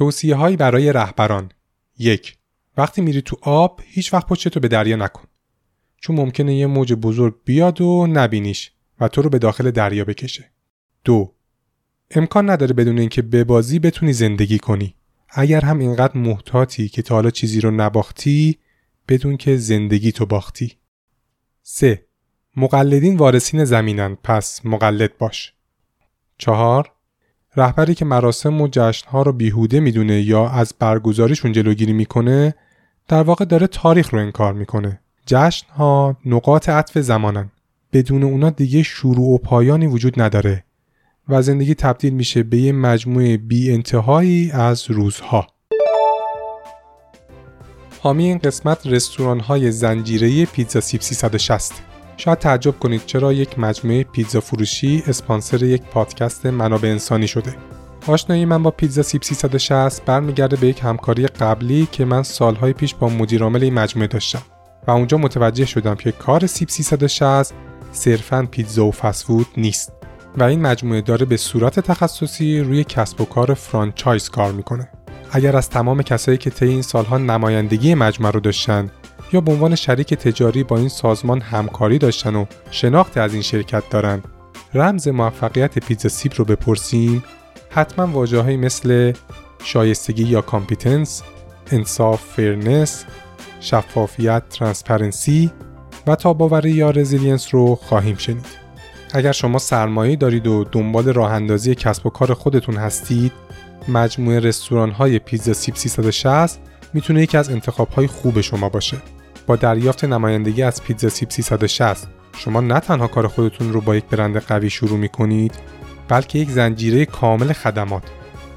توصیه هایی برای رهبران یک وقتی میری تو آب هیچ وقت پشتتو به دریا نکن چون ممکنه یه موج بزرگ بیاد و نبینیش و تو رو به داخل دریا بکشه دو امکان نداره بدون اینکه ببازی بتونی زندگی کنی اگر هم اینقدر محتاطی که تا حالا چیزی رو نباختی بدون که زندگی تو باختی 3. مقلدین وارثین زمینن پس مقلد باش 4. رهبری که مراسم و جشنها رو بیهوده می‌دونه یا از برگزاریشون جلوگیری می‌کنه در واقع داره تاریخ رو انکار می‌کنه. جشنها نقاط عطف زمانن. بدون اونا دیگه شروع و پایانی وجود نداره و زندگی تبدیل میشه به یه مجموعه بی انتهایی از روزها. حامی این قسمت رستوران های زنجیره پیتزا سیب 360 شاید تعجب کنید چرا یک مجموعه پیتزا فروشی اسپانسر یک پادکست منابع انسانی شده. آشنایی من با پیتزا سیب 360 برمیگرده به یک همکاری قبلی که من سالهای پیش با مدیرعامل این مجموعه داشتم و اونجا متوجه شدم که کار سیب 360 صرفا پیتزا و فسفود نیست و این مجموعه داره به صورت تخصصی روی کسب و کار فرانچایز کار می‌کنه. اگر از تمام کسایی که طی این سالها نمایندگی مجموعه رو داشتن یا به عنوان شریک تجاری با این سازمان همکاری داشتن و شناخت از این شرکت دارن رمز موفقیت پیتزا سیب رو بپرسیم حتما واژه مثل شایستگی یا competence، انصاف fairness، شفافیت transparency و تاب‌آوری یا resilience رو خواهیم شنید. اگر شما سرمایه دارید و دنبال راه اندازی کسب و کار خودتون هستید، مجموعه رستوران های پیتزا سیب 360 می‌تونه یکی از انتخاب های خوب شما باشه. با دریافت نمایندگی از پیتزا سیب 360 شما نه تنها کار خودتون رو با یک برند قوی شروع می‌کنید بلکه یک زنجیره کامل خدمات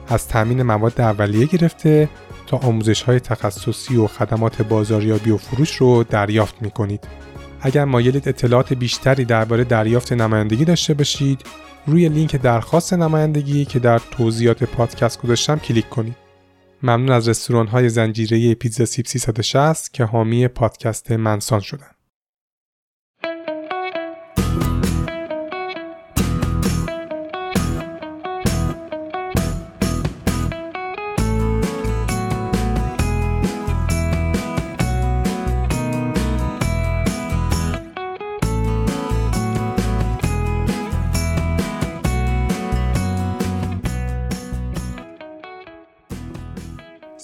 از تامین مواد اولیه گرفته تا آموزش های تخصصی و خدمات بازاریابی و فروش رو دریافت می کنید. اگر مایلید اطلاعات بیشتری درباره دریافت نمایندگی داشته باشید روی لینک درخواست نمایندگی که در توضیحات پادکست گذاشتم کلیک کنید. ممنون از رستوران های زنجیره پیتزا سیب 360 که حامی پادکست منسان شدن.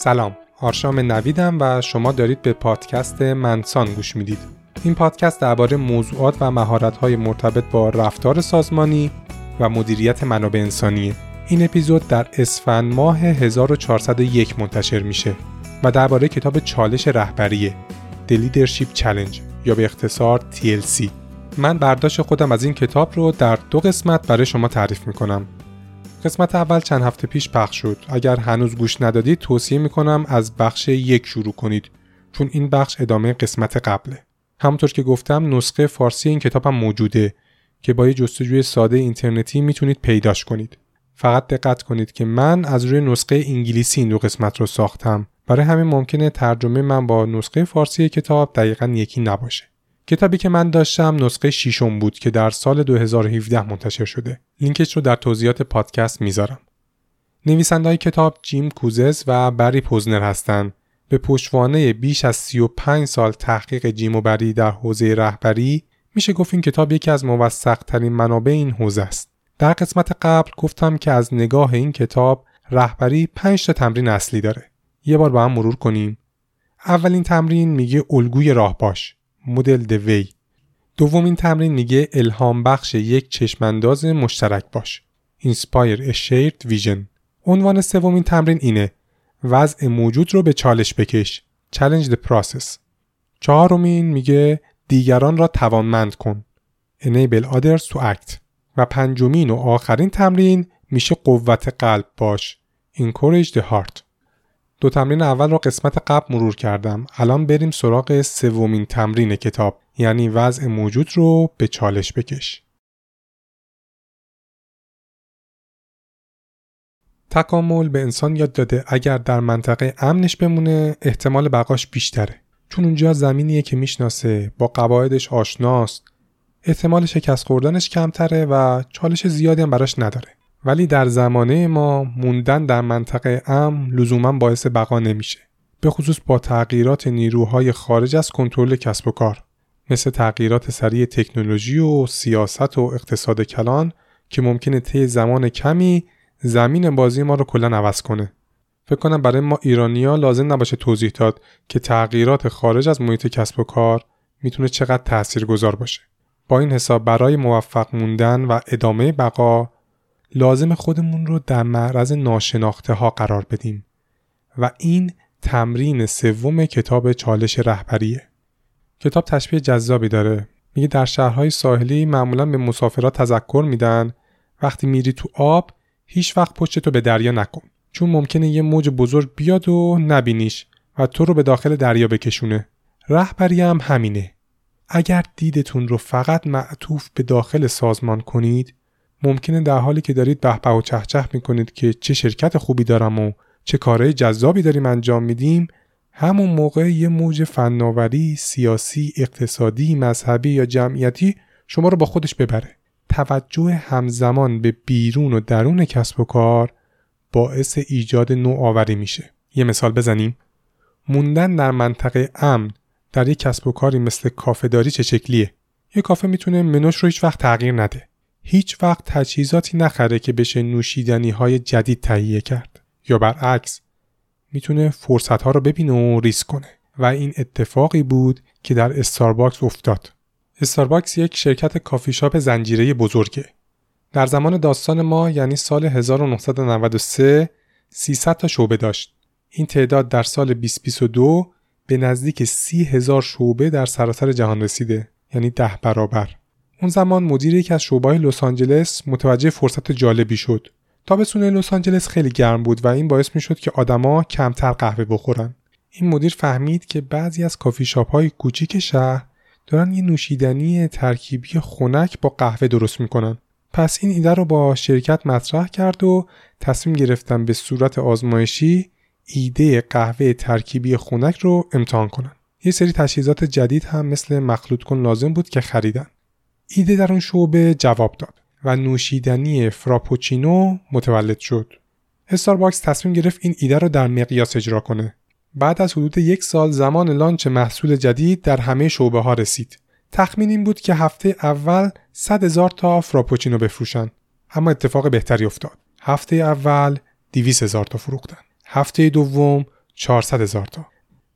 سلام آرشام نویدم و شما دارید به پادکست منسان گوش می‌دید. این پادکست درباره موضوعات و مهارت‌های مرتبط با رفتار سازمانی و مدیریت منابع انسانیه. این اپیزود در اسفند ماه 1401 منتشر میشه و درباره کتاب چالش رهبریه The Leadership Challenge یا به اختصار TLC من برداشت خودم از این کتاب رو در دو قسمت برای شما تعریف می‌کنم. قسمت اول چند هفته پیش پخش شد. اگر هنوز گوش ندادید توصیه می‌کنم از بخش یک شروع کنید چون این بخش ادامه قسمت قبله. همونطور که گفتم نسخه فارسی این کتابم موجوده که با یه جستجوی ساده اینترنتی می‌تونید پیداش کنید. فقط دقت کنید که من از روی نسخه انگلیسی این دو قسمت رو ساختم. برای همین ممکنه ترجمه من با نسخه فارسی کتاب دقیقا یکی نباشه. کتابی که من داشتم نسخه شیشم بود که در سال 2017 منتشر شده. لینکش رو در توضیحات پادکست می‌ذارم. نویسنده کتاب جیم کوزز و بری پوزنر هستند. به پشتوانه بیش از 35 سال تحقیق جیم و بری در حوزه رهبری میشه گفت این کتاب یکی از موثق ترین منابع این حوزه است. در قسمت قبل گفتم که از نگاه این کتاب رهبری 5 تا تمرین اصلی داره. یه بار با هم مرور کنیم. اولین تمرین میگه الگوی راه باش. مدل دوی دومین تمرین میگه الهام بخش یک چشمانداز مشترک باش. Inspire a shared vision. عنوان سومین تمرین اینه. وضع موجود رو به چالش بکش. Challenge the process. چهارمین میگه دیگران را توانمند کن. Enable others to act. و پنجمین و آخرین تمرین میشه قوت قلب باش. Encourage the heart. دو تمرین اول رو قسمت قبل مرور کردم. الان بریم سراغ سومین تمرین کتاب یعنی وضع موجود رو به چالش بکش. تکامل به انسان یاد داده اگر در منطقه امنش بمونه احتمال بقاش بیشتره. چون اونجا زمینیه که می‌شناسه با قواعدش آشناست. احتمال شکست خوردنش کمتره و چالش زیادی هم براش نداره. ولی در زمانه ما موندن در منطقه امن لزوما باعث بقا نمیشه. به خصوص با تغییرات نیروهای خارج از کنترل کسب و کار مثل تغییرات سریع تکنولوژی و سیاست و اقتصاد کلان که ممکنه طی زمان کمی زمین بازی ما رو کلا عوض کنه. فکر کنم برای ما ایرانیا لازم نباشه توضیح داد که تغییرات خارج از محیط کسب و کار می‌تونه چقدر تاثیرگذار باشه. با این حساب برای موفق موندن و ادامه بقا لازم خودمون رو در معرض ناشناخته ها قرار بدیم و این تمرین سوم کتاب چالش رهبریه. کتاب تشبیه جذابی داره. میگه در شهرهای ساحلی معمولا به مسافرات تذکر میدن. وقتی میری تو آب هیچ وقت پشت تو به دریا نکن. چون ممکنه یه موج بزرگ بیاد و نبینیش و تو رو به داخل دریا بکشونه. رهبری هم همینه. اگر دیدتون رو فقط معطوف به داخل سازمان کنید ممکنه در حالی که دارید به و چهچه می‌کنید که چه شرکت خوبی دارم و چه کارهای جذابی داریم انجام میدیم همون موقع یه موج فناوری، سیاسی، اقتصادی، مذهبی یا جمعیتی شما رو با خودش ببره. توجه همزمان به بیرون و درون کسب و کار باعث ایجاد نوآوری میشه. یه مثال بزنیم. موندن در منطقه امن در یک کسب و کاری مثل کافه داری چه شکلیه؟ یه کافه می‌تونه منوش رو هیچ وقت تغییر نده. هیچ وقت تجهیزاتی نخره که بشه نوشیدنی های جدید تهیه کرد. یا برعکس می‌تونه فرصت ها رو ببینه و ریسک کنه. و این اتفاقی بود که در استارباکس افتاد. استارباکس یک شرکت کافی شاپ زنجیره بزرگه. در زمان داستان ما یعنی سال 1993 300 تا شعبه داشت. این تعداد در سال 2022 به نزدیک 30 هزار شعبه در سراسر جهان رسیده. یعنی ده برابر. اون زمان مدیر یکی از شعبه‌های لس آنجلس متوجه فرصت جالبی شد تابستون لس آنجلس خیلی گرم بود و این باعث می شد که آدما کمتر قهوه بخورن. این مدیر فهمید که بعضی از کافی شاپ های کوچیک شهر دارن یه نوشیدنی ترکیبی خنک با قهوه درست می‌کنن. پس این ایده رو با شرکت مطرح کرد و تصمیم گرفتن به صورت آزمایشی ایده قهوه ترکیبی خنک رو امتحان کنن. یه سری تجهیزات جدید هم مثل مخلوط کن لازم بود که خریدن. ایده در اون شعبه جواب داد. و نوشیدنی فراپوچینو متولد شد. استارباکس تصمیم گرفت این ایده رو در مقیاس اجرا کنه. بعد از حدود یک سال زمان لانچ محصول جدید در همه شعبه ها رسید. تخمین این بود که هفته اول 100 هزار تا فراپوچینو بفروشن. اما اتفاق بهتری افتاد. هفته اول 200 هزار تا فروختن. هفته دوم 400 هزار تا.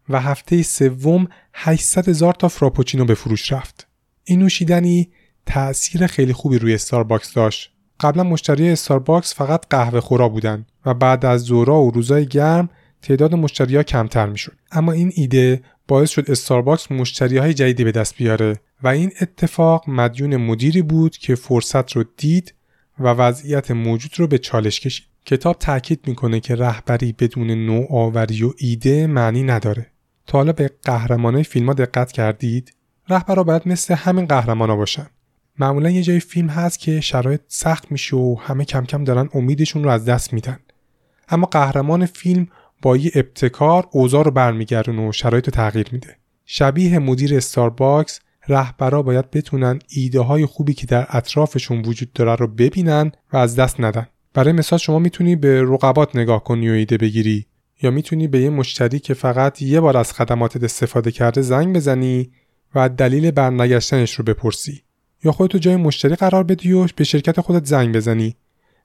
و هفته سوم 800 هزار تا فراپوچینو به فروش رفت. این نوشیدنی تأثیر خیلی خوبی روی استارباکس داشت. قبلا مشتری استارباکس فقط قهوه خورا بودن و بعد از ظهرا و روزای گرم تعداد مشتری کمتر می‌شد. اما این ایده باعث شد استارباکس مشتری های جدیدی به دست بیاره و این اتفاق مدیون مدیری بود که فرصت رو دید و وضعیت موجود رو به چالش کشید. کتاب تاکید می‌کنه که رهبری بدون نوآوری و ایده معنی نداره. تا حالا به قهرمانای فیلم ها دقت کردید؟ رهبرا باید مثل همین قهرمانا باشن. معمولا یه جای فیلم هست که شرایط سخت میشه و همه کم کم دارن امیدشون رو از دست میدن. اما قهرمان فیلم با یه ابتکار اوضاع رو برمیگردونه و شرایط رو تغییر میده. شبیه مدیر استارباکس رهبرا باید بتونن ایده های خوبی که در اطرافشون وجود داره رو ببینن و از دست ندن. برای مثال شما می‌تونی به رقبات نگاه کنی و ایده بگیری یا می‌تونی به یه مشتری که فقط یه بار از خدماتت استفاده کرده زنگ بزنی و دلیل برنگشتنش رو بپرسی. یا خودتو جای مشتری قرار بدی و به شرکت خودت زنگ بزنی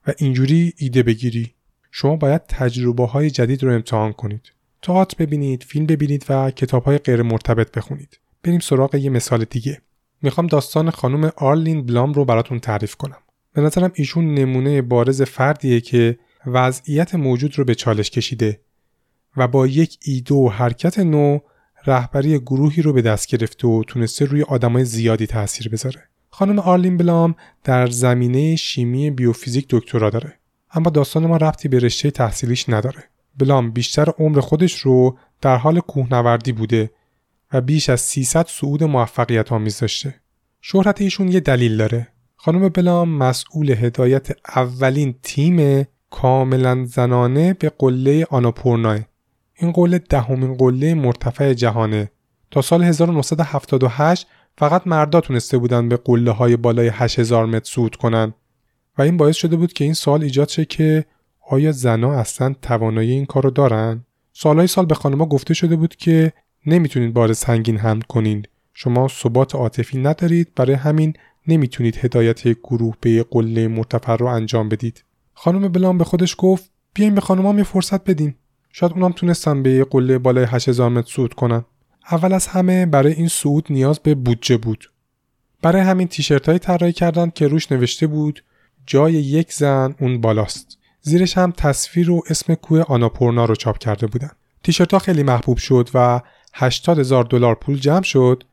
و اینجوری ایده بگیری. شما باید تجربه های جدید رو امتحان کنید. تئاتر ببینید فیلم ببینید و کتاب های غیر مرتبط بخونید. بریم سراغ یه مثال دیگه. می‌خوام داستان خانم آرلین بلام رو براتون تعریف کنم. به نظرم ایشون نمونه بارز فردیه که وضعیت موجود رو به چالش کشیده و با یک ایده و حرکت نو رهبری گروهی رو به دست گرفته و تونسته روی آدمای زیادی تاثیر بذاره. خانم آرلین بلام در زمینه شیمی بیوفیزیک دکترا داره. اما داستان ما ربطی به رشته تحصیلیش نداره. بلام بیشتر عمر خودش رو در حال کوهنوردی بوده و بیش از 300 صعود موفقیت آمیز داشته. شهرت ایشون یه دلیل داره. خانم بلام مسئول هدایت اولین تیم کاملا زنانه به قله آناپورنای. این قله دهمین قله مرتفع جهانه. تا سال 1978 فقط مردا تونسته بودن به قله های بالای 8000 متر صعود کنن. و این باعث شده بود که این سوال ایجاد شه که آیا زنا اصلا توانایی این کار رو دارن؟ سالهای سال به خانمها گفته شده بود که نمی‌تونید بار سنگین حمل کنید شما ثبات عاطفی ندارید. برای همین نمی‌تونید هدایت یک گروه به قله مرتفع رو انجام بدید. خانم بلام به خودش گفت بیایم به خانمام یه فرصت بدیم شاید اونام تونستن به قله بالای 8000 متر صعود کنن. اول از همه برای این صعود نیاز به بودجه بود برای همین تیشرت های طراحی کردند که روش نوشته بود جای یک زن اون بالاست زیرش هم تصویر و اسم کوه آناپورنا رو چاپ کرده بودن تیشرت ها خیلی محبوب شد و 80 هزار دلار پول جمع شد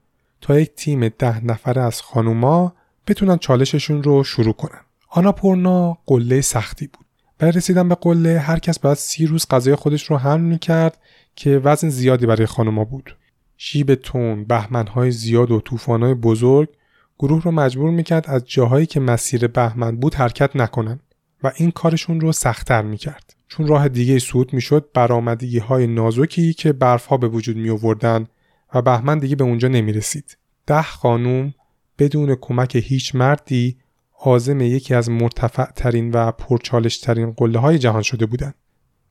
تا یک تیم ده نفره از خانوما بتونن چالششون رو شروع کنن. آناپورنا قله سختی بود. برای رسیدن به قله هر کس باید سی روز غذای خودش رو حمل می‌کرد که وزن زیادی برای خانوما بود. شیب تون، بهمنهای زیاد و طوفانهای بزرگ گروه رو مجبور می‌کرد از جاهایی که مسیر بهمن بود حرکت نکنن و این کارشون رو سختتر می‌کرد. چون راه دیگه سود می‌شد برآمدگی های نازکی که برف ها به وجود می آوردن و بهمن دیگه به اونجا نمی رسید. ده خانوم بدون کمک هیچ مردی عازم یکی از مرتفع ترین و پرچالش ترین قله های جهان شده بودند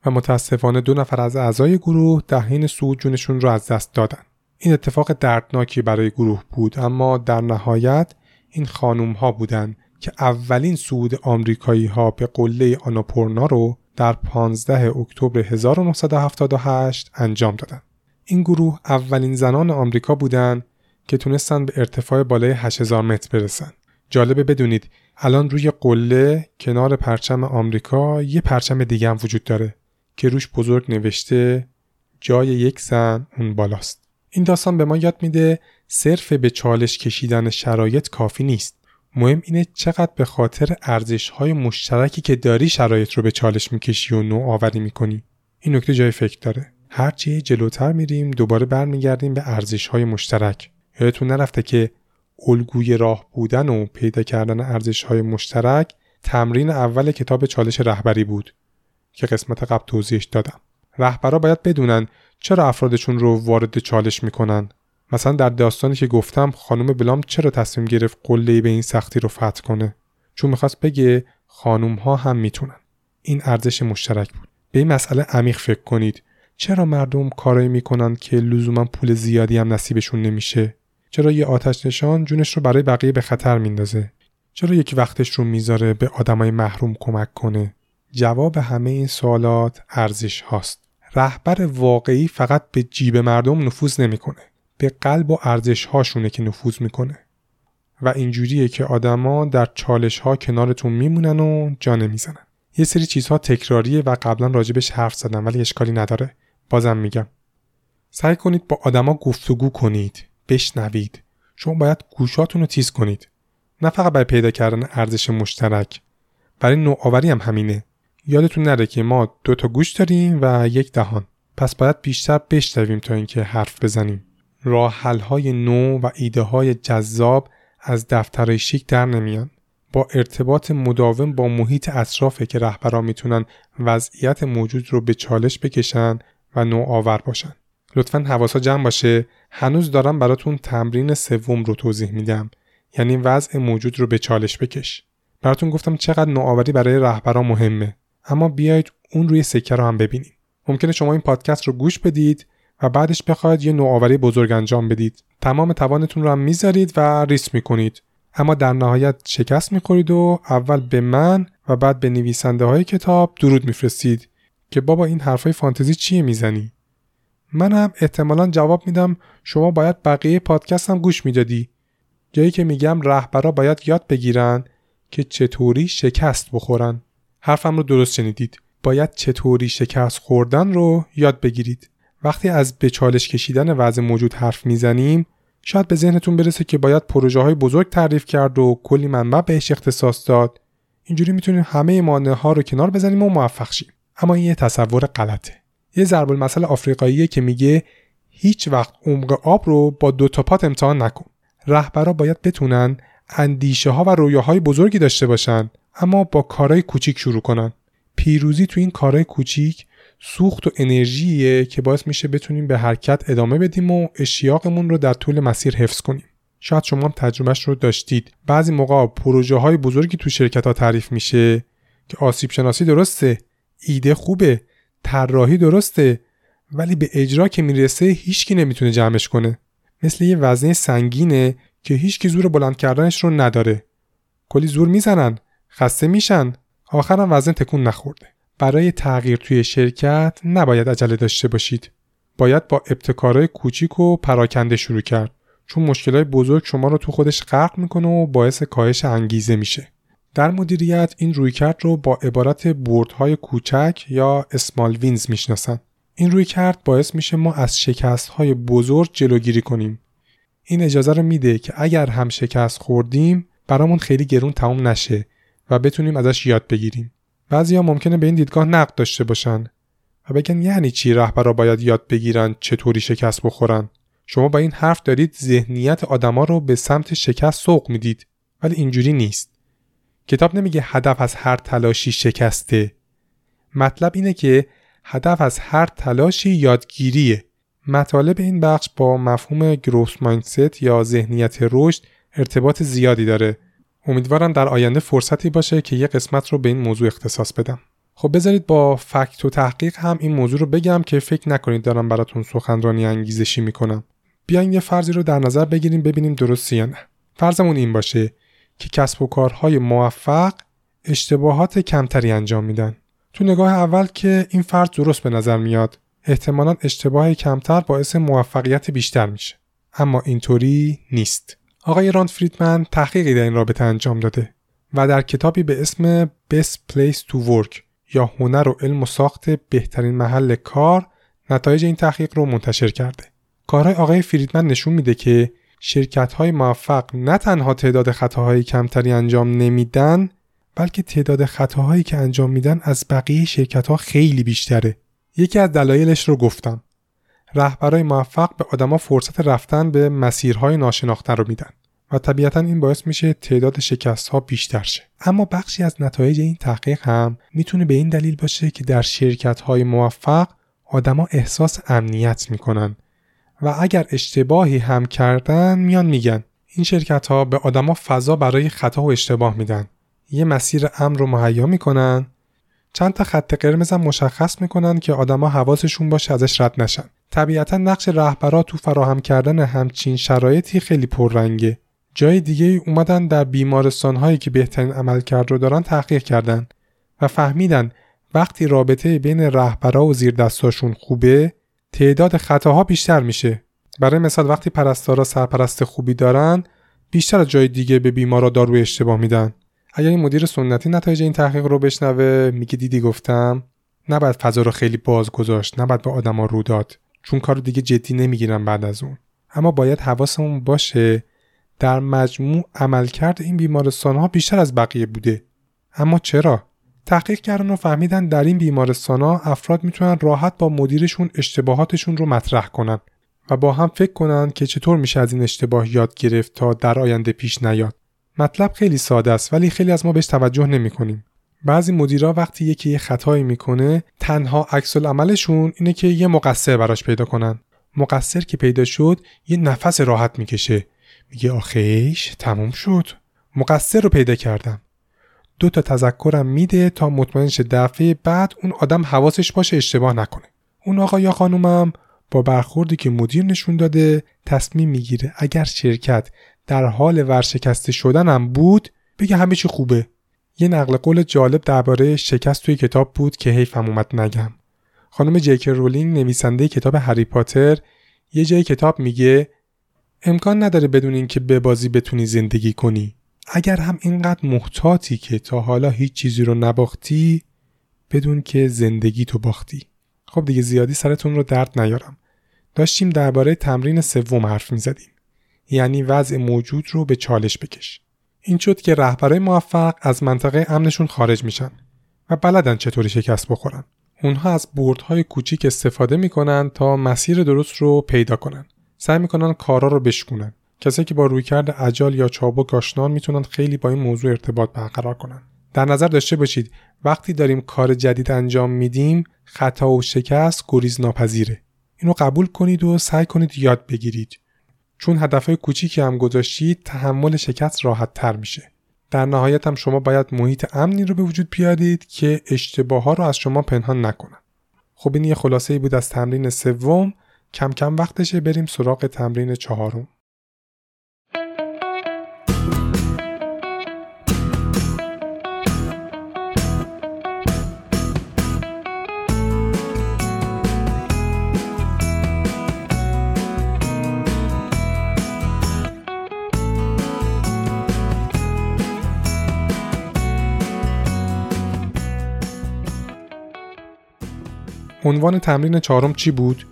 و متاسفانه دو نفر از اعضای گروه در حین صعود جونشون را از دست دادن. این اتفاق دردناکی برای گروه بود اما در نهایت این خانوم ها بودند که اولین صعود آمریکایی ها به قله آناپورنا رو در 15 اکتبر 1978 انجام دادند. این گروه اولین زنان آمریکا بودند که تونستن به ارتفاع بالای 8000 متر برسن. جالبه بدونید الان روی قله کنار پرچم آمریکا یه پرچم دیگه هم وجود داره که روش بزرگ نوشته جای یک زن اون بالاست. این داستان به ما یاد میده صرف به چالش کشیدن شرایط کافی نیست. مهم اینه چقدر به خاطر ارزش های مشترکی که داری شرایط رو به چالش می‌کشی و نوآوری می‌کنی. این نکته جای فکر داره. هرچی جلوتر میریم دوباره برمیگردیم به ارزش های مشترک. یادتون نرفته که الگوی راه بودن و پیدا کردن ارزش های مشترک تمرین اول کتاب چالش رهبری بود که قسمت قبل توضیحش دادم. رهبرا باید بدونن چرا افرادشون رو وارد چالش می‌کنن؟ مثلا در داستانی که گفتم خانم بلام چرا تصمیم گرفت قله به این سختی رو فتح کنه؟ چون می‌خواست بگه خانم ها هم می‌تونن. این ارزش مشترک بود. به این مسئله عمیق فکر کنید. چرا مردم کارایی می‌کنن که لزوما پول زیادی هم نصیبشون نمیشه؟ چرا یه آتش نشان جونش رو برای بقیه به خطر میندازه؟ چرا یک وقتش رو می‌ذاره به آدمای محروم کمک کنه؟ جواب همه این سوالات ارزش هاست رهبر واقعی فقط به جیب مردم نفوذ نمی‌کنه. به قلب و ارزش هاشونه که نفوذ می‌کنه. و اینجوریه که آدما در چالش ها کنارتون میمونن و جا نمی‌زنن. یه سری چیزها تکراریه و قبلا راجبش حرف زدم ولی اشکالی نداره. بازم میگم. سعی کنید با آدما گفتگو کنید. بشنوید. شما باید گوشاتون رو تیز کنید. نه فقط برای پیدا کردن ارزش مشترک. برای نوآوری هم همینه. یادتون نره که ما دو تا گوش داریم و یک دهان. پس باید بیشتر بشنویم تا اینکه حرف بزنیم. راه های نو و ایده های جذاب از دفتر شیک در نمیان. با ارتباط مداوم با محیط اطرافه که رهبران می‌تونن وضعیت موجود رو به چالش بکشن و نوآور باشن. لطفا حواسا جمع باشه. هنوز دارم براتون تمرین سوم رو توضیح میدم. یعنی وضع موجود رو به چالش بکش. براتون گفتم چقدر نوآوری برای رهبران مهمه. اما بیایید اون روی سکه رو هم ببینیم. ممکنه شما این پادکست رو گوش بدید و بعدش بخواید یه نوآوری بزرگ انجام بدید. تمام توانتون رو هم می‌ذارید و ریسک می‌کنید. اما در نهایت شکست می‌خورید و اول به من و بعد به نویسنده های کتاب درود میفرستید که بابا این حرفای فانتزی چیه می‌زنی؟ منم احتمالا جواب میدم شما باید بقیه پادکست هم گوش می‌دادی. جایی که میگم رهبرا باید یاد بگیرن که چطوری شکست بخورن. حرفم رو درست شنیدید. باید چطوری شکست خوردن رو یاد بگیرید. وقتی از به چالش کشیدن وضع موجود حرف می‌زنیم شاید به ذهنتون برسه که باید پروژه های بزرگ تعریف کرد و کلی منبع بهش اختصاص داد. اینجوری می‌تونیم همه مانع ها رو کنار بزنیم و موفق شیم. اما این یه تصور غلطه. یه ضرب المثل آفریقاییه که میگه هیچ وقت عمق آب رو با دو تا پات امتحان نکن. رهبرا باید بتونن اندیشه ها و رویاهای بزرگی داشته باشن. اما با کارهای کوچیک شروع کنن. پیروزی تو این کارهای کوچیک سوخت و انرژیه که باعث میشه بتونیم به حرکت ادامه بدیم و اشتیاقمون رو در طول مسیر حفظ کنیم. شاید شما هم تجربهش رو داشتید. بعضی موقع پروژه های بزرگی تو شرکت ها تعریف میشه که آسیب شناسی درسته ایده خوبه طراحی درسته ولی به اجرا که می‌رسه هیچکی نمی‌تونه جمعش کنه. مثل یه وزنه سنگینه که هیچکی زور بلند کردنش رو نداره. کلی زور می‌زنن. خسته میشن؟ آخرم وزن تکون نخورده. برای تغییر توی شرکت نباید عجله داشته باشید. باید با ابتکارهای کوچیک و پراکنده شروع کرد. چون مشکلات بزرگ شما رو تو خودش غرق می‌کنه و باعث کاهش انگیزه میشه. در مدیریت این رویکرد رو با عبارت بردهای کوچک یا اسمال وینز می‌شناسن. این رویکرد باعث میشه ما از شکست های بزرگ جلوگیری کنیم. این اجازه رو میده که اگر هم شکست خوردیم برامون خیلی گرون تمام نشه. و بتونیم ازش یاد بگیریم. بعضیا ممکنه به این دیدگاه نقد داشته باشن و بگن یعنی چی رهبرا باید یاد بگیرن چطوری شکست بخورن. شما با این حرف دارید ذهنیت آدما رو به سمت شکست سوق می‌دید. ولی اینجوری نیست. کتاب نمیگه هدف از هر تلاشی شکسته. مطلب اینه که هدف از هر تلاشی یادگیریه. مطالب این بخش با مفهوم گروس مایندست یا ذهنیت رشد ارتباط زیادی داره. امیدوارم در آینده فرصتی باشه که یه قسمت رو به این موضوع اختصاص بدم. خب بذارید با فکت و تحقیق هم این موضوع رو بگم که فکر نکنید دارم براتون سخنرانی انگیزشی می‌کنم. بیاین یه فرضی رو در نظر بگیریم ببینیم درسته یا نه. فرضمون این باشه که کسب و کارهای موفق اشتباهات کمتری انجام میدن. تو نگاه اول که این فرض درست به نظر میاد احتمالا اشتباه کمتر باعث موفقیت بیشتر میشه. اما اینطوری نیست. آقای راند فریدمن تحقیقی در این رابطه انجام داده و در کتابی به اسم Best Place to Work یا هنر و علم و ساخت بهترین محل کار نتایج این تحقیق رو منتشر کرده. کارهای آقای فریدمن نشون میده که شرکت های موفق نه تنها تعداد خطاهای کمتری انجام نمیدن بلکه تعداد خطاهایی که انجام میدن از بقیه شرکت ها خیلی بیشتره. یکی از دلایلش رو گفتم. رهبرای موفق به آدما فرصت رفتن به مسیرهای ناشناخته رو میدن و طبیعتا این باعث میشه تعداد شکست ها بیشتر شه. اما بخشی از نتایج این تحقیق هم می‌تونه به این دلیل باشه که در شرکت های موفق آدما احساس امنیت می‌کنن و اگر اشتباهی هم کردن میان میگن. این شرکت ها به آدما فضا برای خطا و اشتباه میدن. یه مسیر امن رو مهیا می‌کنن. چند تا خط قرمز هم مشخص می‌کنن که آدما حواسشون باشه ازش رد نشن. طبیعتا نقش رهبرا تو فراهم کردن همچین شرایطی خیلی پررنگه. جای دیگه اومدن در بیمارستان هایی که بهترین عملکرد رو دارن تحقیق کردن و فهمیدن وقتی رابطه بین رهبرا و زیر دستاشون خوبه تعداد خطاها بیشتر میشه. برای مثال وقتی پرستارا سرپرست خوبی دارن بیشتر از جای دیگه به بیمارا دارو اشتباه میدن. اگر این مدیر سنتی نتایج این تحقیق رو بشنوه میگه دیدی گفتم نباید فضا رو خیلی باز گذاشت نباید به آدما رو داد. چون کار دیگه جدی نمی‌گیرن بعد از اون. اما باید حواسمون باشه در مجموع عملکرد این بیمارستان ها بیشتر از بقیه بوده. اما چرا؟ تحقیق کردن و فهمیدن در این بیمارستان ها افراد می‌تونن راحت با مدیرشون اشتباهاتشون رو مطرح کنن و با هم فکر کنن که چطور میشه از این اشتباه یاد گرفت تا در آینده پیش نیاد. مطلب خیلی ساده است ولی خیلی از ما بهش توجه نمی کنیم. بعضی مدیرا وقتی یکی یه خطایی می‌کنه تنها عکس عملشون اینه که یه مقصر براش پیدا کنن. مقصر که پیدا شد یه نفس راحت می‌کشه. میگه آخیش تموم شد. مقصر رو پیدا کردم. دو تا تذکرم میده تا مطمئن شه دفعه بعد اون آدم حواسش باشه اشتباه نکنه. اون آقا یا خانومم با برخوردی که مدیر نشون داده تصمیم می‌گیره اگر شرکت در حال ورشکسته شدنم بود بگه همه چی خوبه یه نقل قول جالب درباره شکست توی کتاب بود که حیفم اومد نگم. خانم جیک رولینگ نویسنده کتاب هری پاتر یه جای کتاب میگه امکان نداره بدون اینکه به بازی بتونی زندگی کنی. اگر هم اینقدر محتاطی که تا حالا هیچ چیزی رو نباختی بدون که زندگی تو باختی. خب دیگه زیادی سرتون رو درد نیارم. داشتیم درباره تمرین سوم حرف می‌زدیم. یعنی وضع موجود رو به چالش بکش. این شد که رهبرای موفق از منطقه امنشون خارج میشن و بلدن چطوری شکست بخورن. اونها از بردهای کوچیک استفاده می‌کنن تا مسیر درست رو پیدا کنن. سعی می‌کنن کارا رو بشکونن. کسایی که با رویکرد عجال یا چابک آشنان می‌تونن خیلی با این موضوع ارتباط برقرار کنن. در نظر داشته باشید وقتی داریم کار جدید انجام میدیم خطا و شکست گریز ناپذیره اینو قبول کنید و سعی کنید یاد بگیرید. چون هدفهای کوچیکی هم گذاشتید تحمل شکست راحت تر میشه. در نهایت هم شما باید محیط امنی رو به وجود بیارید که اشتباه ها رو از شما پنهان نکنن. خب این یه خلاصه ای بود از تمرین سوم. کم کم وقتشه بریم سراغ تمرین چهارم. عنوان تمرین چهارم چی بود؟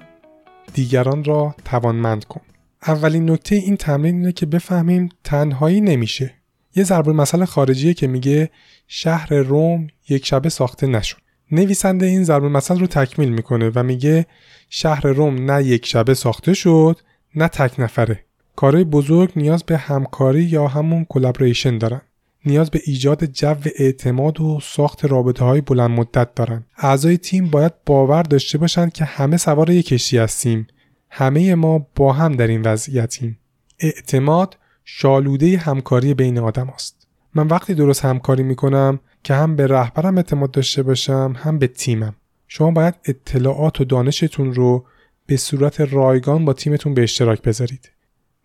دیگران را توانمند کن. اولین نکته این تمرین اینه که بفهمیم تنهایی نمیشه. یه ضرب‌المثل خارجیه که میگه شهر روم یک شبه ساخته نشد. نویسنده این ضرب‌المثل رو تکمیل می‌کنه و میگه شهر روم نه یک شبه ساخته شد نه تک نفره. کارهای بزرگ نیاز به همکاری یا همون collaboration دارن. نیاز به ایجاد جو اعتماد و ساخت رابطه های بلند مدت دارن. اعضای تیم باید باور داشته باشند که همه سوار یک کشتی هستیم. همه ما با هم در این وضعیتیم. اعتماد شالوده همکاری بین آدم است. من وقتی درست همکاری می‌کنم که هم به رهبرم اعتماد داشته باشم هم به تیمم. شما باید اطلاعات و دانشتون رو به صورت رایگان با تیمتون به اشتراک بذارید.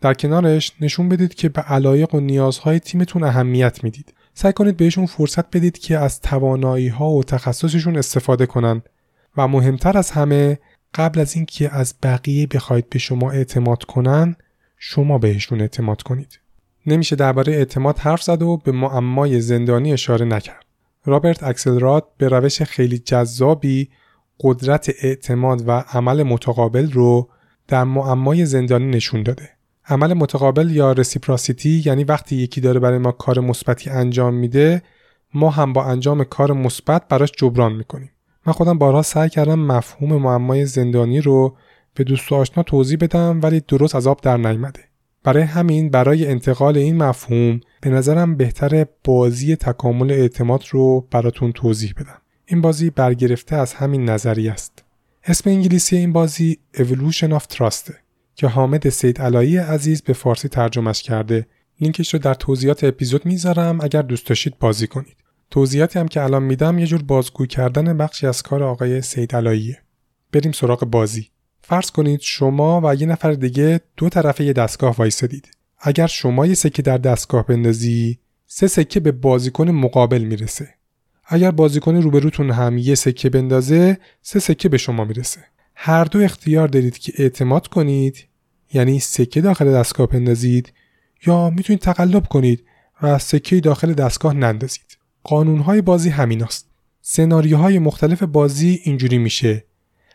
در کنارش نشون بدید که به علایق و نیازهای تیمتون اهمیت می‌دید. سعی کنید بهشون فرصت بدید که از توانایی ها و تخصصشون استفاده کنند و مهمتر از همه قبل از اینکه از بقیه بخواید به شما اعتماد کنن شما بهشون اعتماد کنید. نمیشه درباره اعتماد حرف زد و به معمای زندانی اشاره نکرد. رابرت اکسلراد به روش خیلی جذابی قدرت اعتماد و عمل متقابل رو در معمای زندانی نشون داده. عمل متقابل یا رسیپراسیتی یعنی وقتی یکی داره برای ما کار مثبتی انجام میده ما هم با انجام کار مثبت براش جبران می‌کنیم. من خودم بارها سعی کردم مفهوم معمای زندانی رو به دوست و آشنا توضیح بدم ولی درست از آب در نیامده برای همین برای انتقال این مفهوم به نظرم بهتر بازی تکامل اعتماد رو براتون توضیح بدم. این بازی برگرفته از همین نظری است. اسم انگلیسی این بازی Evolution of Trust. که حامد سید علایی عزیز به فارسی ترجمهش کرده. لینکش رو در توضیحات اپیزود می‌ذارم اگر دوست داشتید بازی کنید. توضیحاتی هم که الان میدم یه جور بازگو کردن بخشی از کار آقای سید علاییه. بریم سراغ بازی. فرض کنید شما و یه نفر دیگه دو طرف یه دستگاه وایسادید. اگر شما یه سکه در دستگاه بندازی سه سکه به بازیکن مقابل می‌رسه. اگر بازیکن روبروتون هم یه سکه بندازه سه سکه به شما می‌رسه. هر دو اختیار دارید که اعتماد کنید یعنی سکه داخل دستگاه بندازید یا می‌تونید تقلب کنید و سکه داخل دستگاه نندازید. قانونهای بازی همین است. سناریوهای مختلف بازی اینجوری میشه.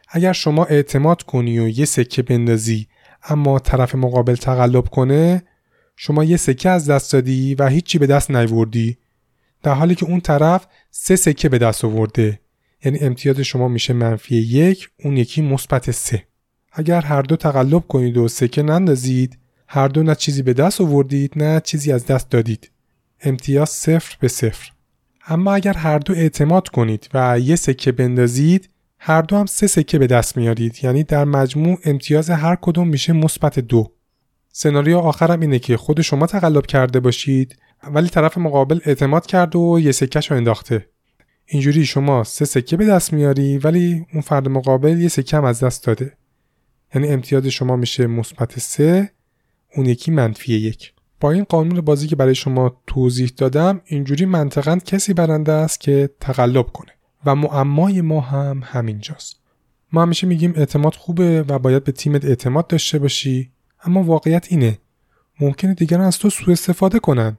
اگر شما اعتماد کنی و یه سکه بندازی اما طرف مقابل تقلب کنه شما یه سکه از دست دادی و هیچی به دست نیوردی در حالی که اون طرف سه سکه به دست آورده یعنی امتیاز شما میشه منفی یک اون یکی مثبت سه. اگر هر دو تقلب کنید و سکه نندازید هر دو نه چیزی به دست آوردید نه چیزی از دست دادید. امتیاز صفر به صفر. اما اگر هر دو اعتماد کنید و یه سکه بندازید هر دو هم سه سکه به دست میارید. یعنی در مجموع امتیاز هر کدوم میشه مثبت دو. سناریو آخرم اینه که خود شما تقلب کرده باشید ولی طرف مقابل اعتماد کرده و یه سکهش رو انداخته. اینجوری شما سه سکه به دست میاری ولی اون فرد مقابل یه سکه هم از دست داده. یعنی امتیاز شما میشه مثبت سه اون یکی منفی یک. با این قانون بازی که برای شما توضیح دادم اینجوری منطقا کسی برنده است که تقلب کنه. و معمای ما هم همینجاست. ما همیشه میگیم اعتماد خوبه و باید به تیمت اعتماد داشته باشی اما واقعیت اینه. ممکنه دیگران از تو سوء استفاده کنن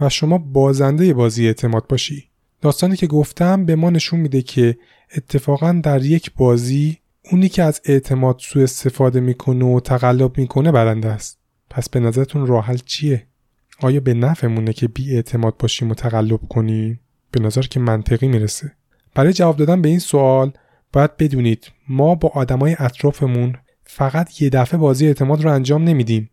و شما بازنده بازی اعتماد باشی. داستانی که گفتم به ما نشون میده که اتفاقا در یک بازی اونی که از اعتماد سوء استفاده می‌کنه و تقلب می‌کنه برنده است. پس به نظرتون راه چیه؟ آیا به نفعمونه که بی اعتماد باشیم و تقلب کنیم؟ به نظر که منطقی می‌رسه. برای جواب دادن به این سوال باید بدونید ما با آدمای اطرافمون فقط یه دفعه بازی اعتماد رو انجام نمیدیم.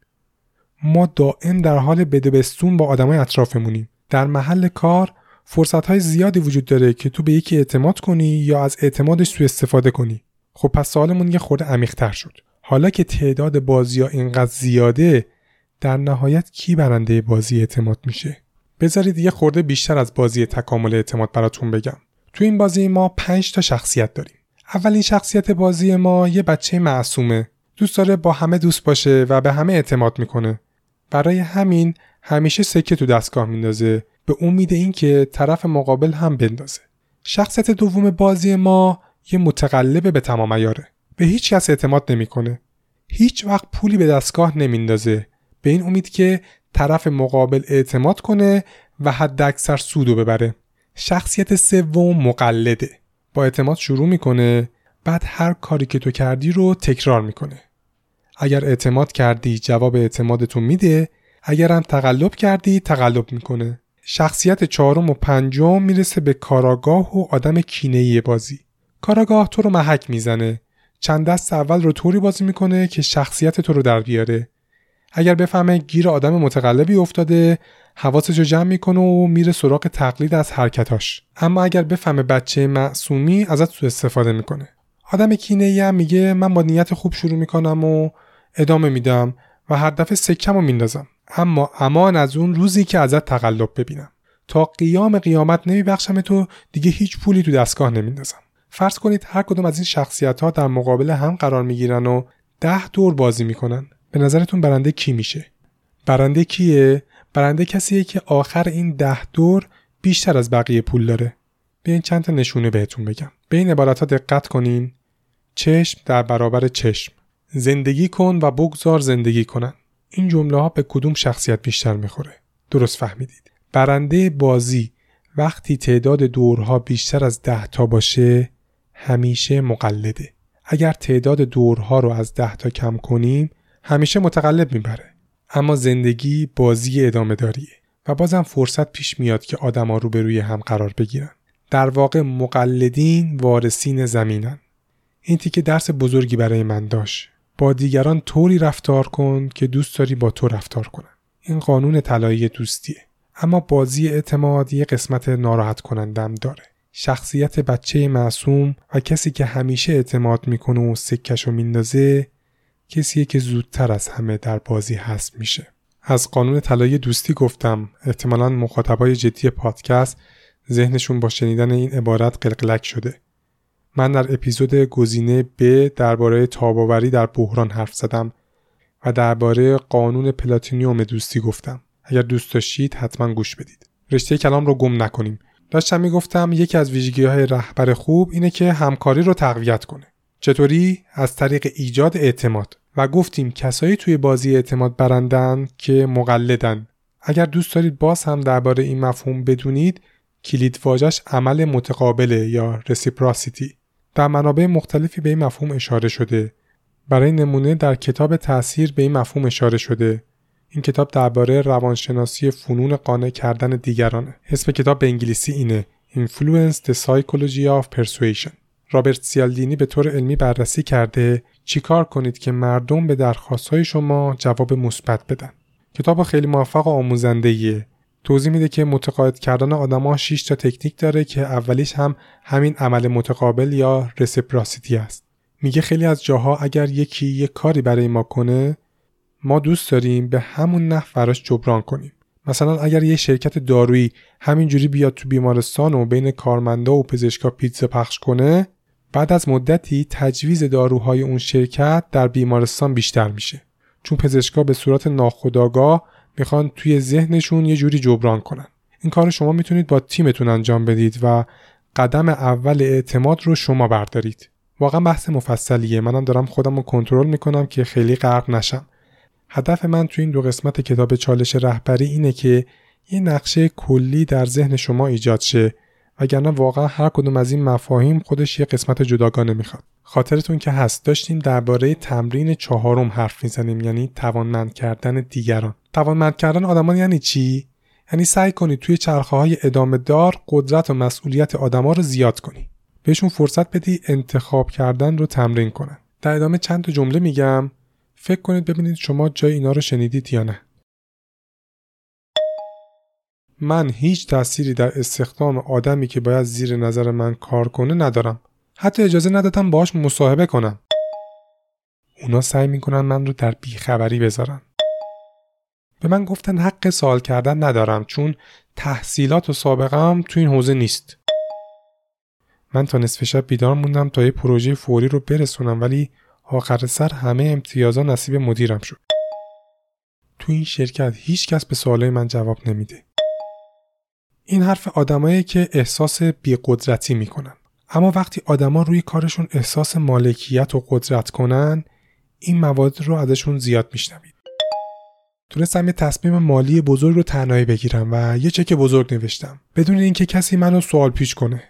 ما دائم در حال بدبستون با آدمای اطرافمونیم. در محل کار فرصت های زیادی وجود داره که تو به یکی اعتماد کنی یا از اعتمادش سوء استفاده کنی. خب پس سوالمون یه خورده عمیق‌تر شد. حالا که تعداد بازی ها اینقدر زیاده در نهایت کی برنده بازی اعتماد میشه؟ بذارید یه خورده بیشتر از بازی تکامل اعتماد براتون بگم. تو این بازی ما 5 تا شخصیت داریم. اولین شخصیت بازی ما یه بچه معصومه. دوست داره با همه دوست باشه و به همه اعتماد می‌کنه. برای همین همیشه سکه تو دستگاه میندازه. به امید اینکه طرف مقابل هم بندازه. شخصیت دوم بازی ما یه متقلب به تمام ایاره. به هیچ کس اعتماد نمی‌کنه. هیچ وقت پولی به دستگاه نمیندازه. به این امید که طرف مقابل اعتماد کنه و حد اکثر سودو ببره. شخصیت سوم مقلده. با اعتماد شروع می‌کنه بعد هر کاری که تو کردی رو تکرار می‌کنه. اگر اعتماد کردی جواب اعتمادتون میده. اگر هم تقلب کردی تقلب می‌کنه. شخصیت چهارم و پنجم می‌رسه به کاراگاه و آدم کینه‌ای بازی. کاراگاه تو رو محک می‌زنه. چند دست اول رو طوری بازی می‌کنه که شخصیت تو رو در بیاره. اگر بفهمه گیر آدم متقلبی افتاده حواسش رو جمع می‌کنه و میره سراغ تقلید از حرکتاش. اما اگر بفهمه بچه معصومی ازت سو استفاده می‌کنه. آدم کینه هم میگه من با نیت خوب شروع می‌کنم و ادامه میدم و هر دفعه سکم رو میندازم. اما امان از اون روزی که ازت تقلب ببینم. تا قیام قیامت نمیبخشم تو دیگه هیچ پولی تو دستگاه نمیندازم. فرض کنید هر کدوم از این شخصیت ها در مقابل هم قرار می‌گیرن و ده دور بازی می‌کنن. به نظرتون برنده کی میشه؟ برنده کیه؟ برنده کسیه که آخر این ده دور بیشتر از بقیه پول داره. بیاین چند تا نشونه بهتون بگم. به این عبارت ها دقت کنین. چشم در برابر چشم. زندگی کن و بگذار زندگی کنن. این جمله ها به کدوم شخصیت بیشتر می‌خوره؟ درست فهمیدید. برنده بازی وقتی تعداد دورها بیشتر از ده تا باشه همیشه مقلده. اگر تعداد دورها رو از ده تا کم کنیم همیشه متقلب می‌بره. اما زندگی بازی ادامه داریه و بازم فرصت پیش میاد که آدما روبروی هم قرار بگیرن. در واقع مقلدین وارثین زمینن. این تیکه درس بزرگی برای من داشت. با دیگران طوری رفتار کن که دوست داری با تو رفتار کنن. این قانون طلایی دوستیه. اما بازی اعتماد یه قسمت ناراحت کنندم داره. شخصیت بچه معصوم و کسی که همیشه اعتماد می‌کنه و سکشو میندازه کسیه که زودتر از همه در بازی هست میشه. از قانون طلایی دوستی گفتم. احتمالا مخاطبای جدی پادکست ذهنشون با شنیدن این عبارت قلقلک شده. من در اپیزود گزینه ب درباره تاباوری در بحران حرف زدم و درباره قانون پلاتینیوم دوستی گفتم. اگر دوست داشتید حتما گوش بدید. رشته کلام رو گم نکنیم. داشتم می‌گفتم یکی از ویژگی های رهبر خوب اینه که همکاری رو تقویت کنه. چطوری؟ از طریق ایجاد اعتماد. و گفتیم کسایی توی بازی اعتماد برندن که مقلدن. اگر دوست دارید باز هم درباره این مفهوم بدونید کلید واژش عمل متقابله یا رسیپراسیتی در منابع مختلفی به این مفهوم اشاره شده. برای نمونه در کتاب تاثیر به این مفهوم اشاره شده. این کتاب درباره روانشناسی فنون قانع کردن دیگرانه. اسم کتاب به انگلیسی اینه Influence the Psychology of Persuasion. رابرت سیالدینی به طور علمی بررسی کرده چیکار کنید که مردم به درخواستهای شما جواب مثبت بدن. کتاب خیلی موفق و آموزنده توضیح میده که متقاعد کردن آدما 6 تا تکنیک داره که اولیش هم همین عمل متقابل یا رسپراسیتی است. میگه خیلی از جاها اگر یکی یک کاری برای ما کنه ما دوست داریم به همون نحو براش جبران کنیم. مثلا اگر یه شرکت دارویی همینجوری بیاد تو بیمارستان و بین کارمندا و پزشکا پیتزا پخش کنه بعد از مدتی تجویز داروهای اون شرکت در بیمارستان بیشتر میشه. چون پزشکا به صورت ناخودآگاه می‌خوان توی ذهنشون یه جوری جبران کنن. این کار شما می‌تونید با تیمتون انجام بدید و قدم اول اعتماد رو شما بردارید. واقعا بحث مفصلیه. منم دارم خودم رو کنترل می‌کنم که خیلی غرق نشم. هدف من تو این دو قسمت کتاب چالش رهبری اینه که یه نقشه کلی در ذهن شما ایجاد شه. وگرنه واقعا هر کدوم از این مفاهیم خودش یه قسمت جداگانه می‌خواد. خاطرتون که هست داشتیم درباره تمرین چهارم حرف می‌زنیم یعنی توانمند کردن دیگران. توانمند کردن آدمان یعنی چی؟ یعنی سعی کنید توی چرخه های ادامه دار قدرت و مسئولیت آدما رو زیاد کنی. بهشون فرصت بدی انتخاب کردن رو تمرین کنن. در ادامه چند تا جمله میگم. فکر کنید ببینید شما جای اینا رو شنیدید یا نه. من هیچ تأثیری در استخدام آدمی که باید زیر نظر من کار کنه ندارم. حتی اجازه ندادم باهاش مصاحبه کنم. اونا سعی می‌کنن من رو در بیخبری بذارن. به من گفتن حق سوال کردن ندارم چون تحصیلات و سابقم تو این حوزه نیست. من تا نصف شب بیدار موندم تا یه پروژه فوری رو برسونم ولی آخر سر همه امتیازا نصیب مدیرم شد. تو این شرکت هیچ کس به سوالای من جواب نمیده. این حرف آدمایی که احساس بیقدرتی می‌کنن. اما وقتی آدما روی کارشون احساس مالکیت و قدرت کنن این مواد رو ازشون زیاد میشنوید. تونستم یه تصمیم مالی بزرگ رو تنهایی بگیرم و یه چک بزرگ نوشتم. بدون اینکه کسی منو سوال پیش کنه.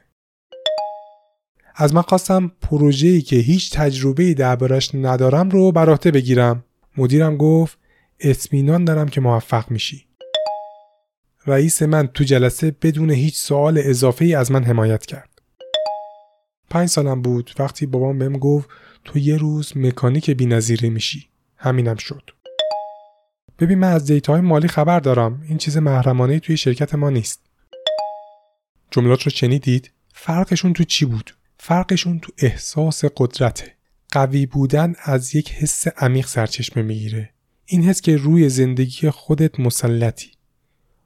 از من خواستم پروژه‌ای که هیچ تجربه‌ای دربارش ندارم رو بر بگیرم. مدیرم گفت اطمینان دارم که موفق میشی. رئیس من تو جلسه بدون هیچ سوال اضافه ای از من حمایت کرد. پنج سالم بود. وقتی بابام بهم گفت تو یه روز مکانیک بینظیره میشی. همینم شد. ببین من از دیتاهای مالی خبر دارم. این چیز محرمانه توی شرکت ما نیست. جملات رو شنیدید؟ فرقشون تو چی بود؟ فرقشون تو احساس قدرته. قوی بودن از یک حس عمیق سرچشمه می‌گیره. این حس که روی زندگی خودت مسلطی.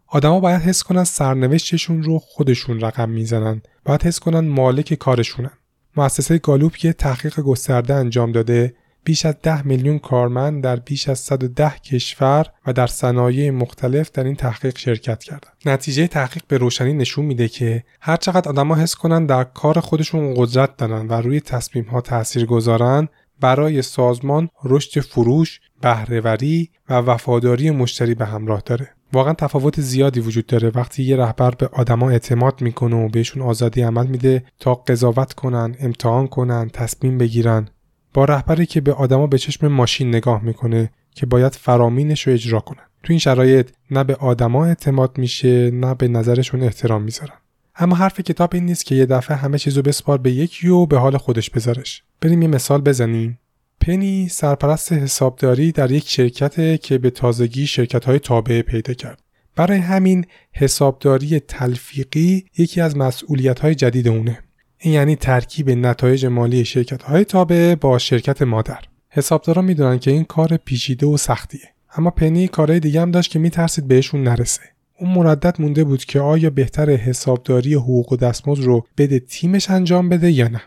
آدما باید حس کنن سرنوشتشون رو خودشون رقم می‌زنن. باید حس کنن مالک کارشونن. مؤسسه گالوپ یه تحقیق گسترده انجام داده. بیش از 10 میلیون کارمند در بیش از 110 کشور و در صنایع مختلف در این تحقیق شرکت کردند. نتیجه تحقیق به روشنی نشون میده که هر چقدر آدما حس کنن در کار خودشون قدرت دارن و روی تصمیم ها تاثیر گذارن برای سازمان رشد فروش، بهرهوری و وفاداری مشتری به همراه داره. واقعا تفاوت زیادی وجود داره وقتی یه رهبر به آدما اعتماد می‌کنه و بهشون آزادی عمل میده تا قضاوت کنن، امتحان کنن، تصمیم بگیرن با رهبری که به آدما به چشم ماشین نگاه می‌کنه که باید فرامینش رو اجرا کنن. تو این شرایط نه به آدما اعتماد میشه نه به نظرشون احترام می‌ذارن. اما حرف کتاب این نیست که یه دفعه همه چیزو بسپار به یکی و به حال خودش بذارش. بریم یه مثال بزنیم. پنی سرپرست حسابداری در یک شرکت که به تازگی شرکت های تابعه پیدا کرد. برای همین حسابداری تلفیقی یکی از مسئولیت های جدید اونه. این یعنی ترکیب نتایج مالی شرکت های تابعه با شرکت مادر. حسابدارا می‌دونن که این کار پیچیده و سختیه. اما پنی کارهای دیگه هم داشت که میترسید بهشون نرسه. اون مردد مونده بود که آیا بهتر حسابداری حقوق و دستمزد رو بده تیمش انجام بده یا نه.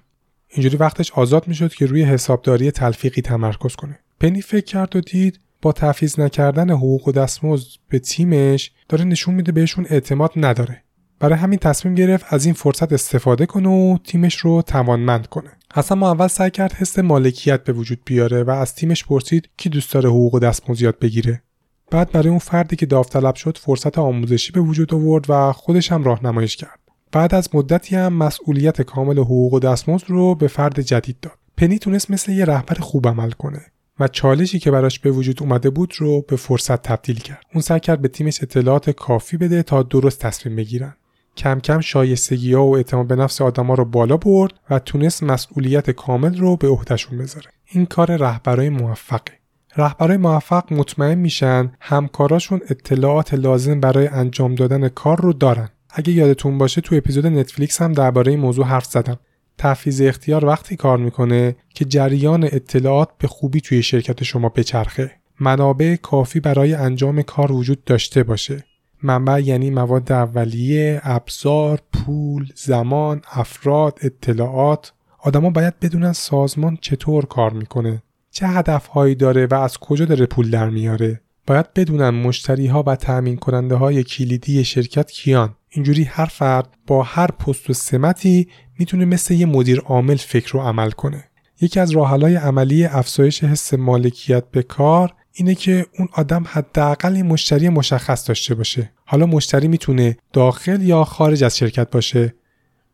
اینجوری وقتش آزاد می‌شد که روی حسابداری تلفیقی تمرکز کنه. پنی فکر کرد و دید با تفیز نکردن حقوق و دستمزد به تیمش داره نشون میده بهشون اعتماد نداره. برای همین تصمیم گرفت از این فرصت استفاده کنه و تیمش رو توانمند کنه. حسن ما اول سعی کرد حس مالکیت به وجود بیاره و از تیمش پرسید کی دوست داره حقوق دستمزد یاد بگیره. بعد برای اون فردی که داوطلب شد فرصت آموزشی به وجود آورد و خودش هم راهنماییش کرد. بعد از مدتی هم مسئولیت کامل حقوق و دستمزد رو به فرد جدید داد. پنی تونست مثل یه رهبر خوب عمل کنه و چالشی که براش به وجود اومده بود رو به فرصت تبدیل کرد. اون سعی کرد به تیمش اطلاعات کافی بده تا درست تصمیم بگیرن. کم کم شایستگی ها و اعتماد به نفس آدما رو بالا برد و تونست مسئولیت کامل رو به عهدهشون بذاره. این کار رهبرای موفقه. رهبرای موفق مطمئن میشن همکاراشون اطلاعات لازم برای انجام دادن کار رو دارن. اگه یادتون باشه تو اپیزود نتفلیکس هم درباره این موضوع حرف زدم. تحفیز اختیار وقتی کار می‌کنه که جریان اطلاعات به خوبی توی شرکت شما بچرخه. منابع کافی برای انجام کار وجود داشته باشه. منبع یعنی مواد اولیه، ابزار، پول، زمان، افراد، اطلاعات. آدما باید بدونن سازمان چطور کار می‌کنه چه هدفهایی داره و از کجا داره پول در میاره. باید بدونن مشتری ها و تأمین کننده های کلیدی شرکت کیان. اینجوری هر فرد با هر پست و سمتی می‌تونه مثل یه مدیر عامل فکر و عمل کنه. یکی از راهحلهای عملی افزایش حس مالکیت به کار اینه که اون آدم حداقل مشتری مشخص داشته باشه. حالا مشتری می‌تونه داخل یا خارج از شرکت باشه.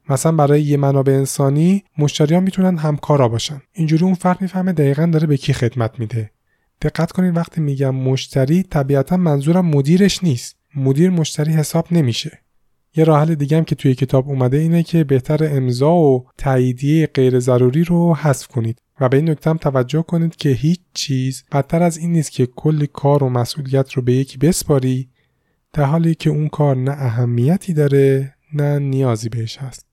مثلا برای یه منابع انسانی مشتریان می‌تونن همکارا باشن. اینجوری اون فرد می‌فهمه دقیقا داره به کی خدمت میده. دقت کنید وقتی میگم مشتری طبیعتا منظورم مدیرش نیست. مدیر مشتری حساب نمیشه. یه راه حل دیگه هم که توی کتاب اومده اینه که بهتر امضا و تاییدیه غیر ضروری رو حذف کنید. و به این نکته هم توجه کنید که هیچ چیز بدتر از این نیست که کلی کار و مسئولیت رو به یکی بسپاری در حالی که اون کار نه اهمیتی داره نه نیازی بهش هست.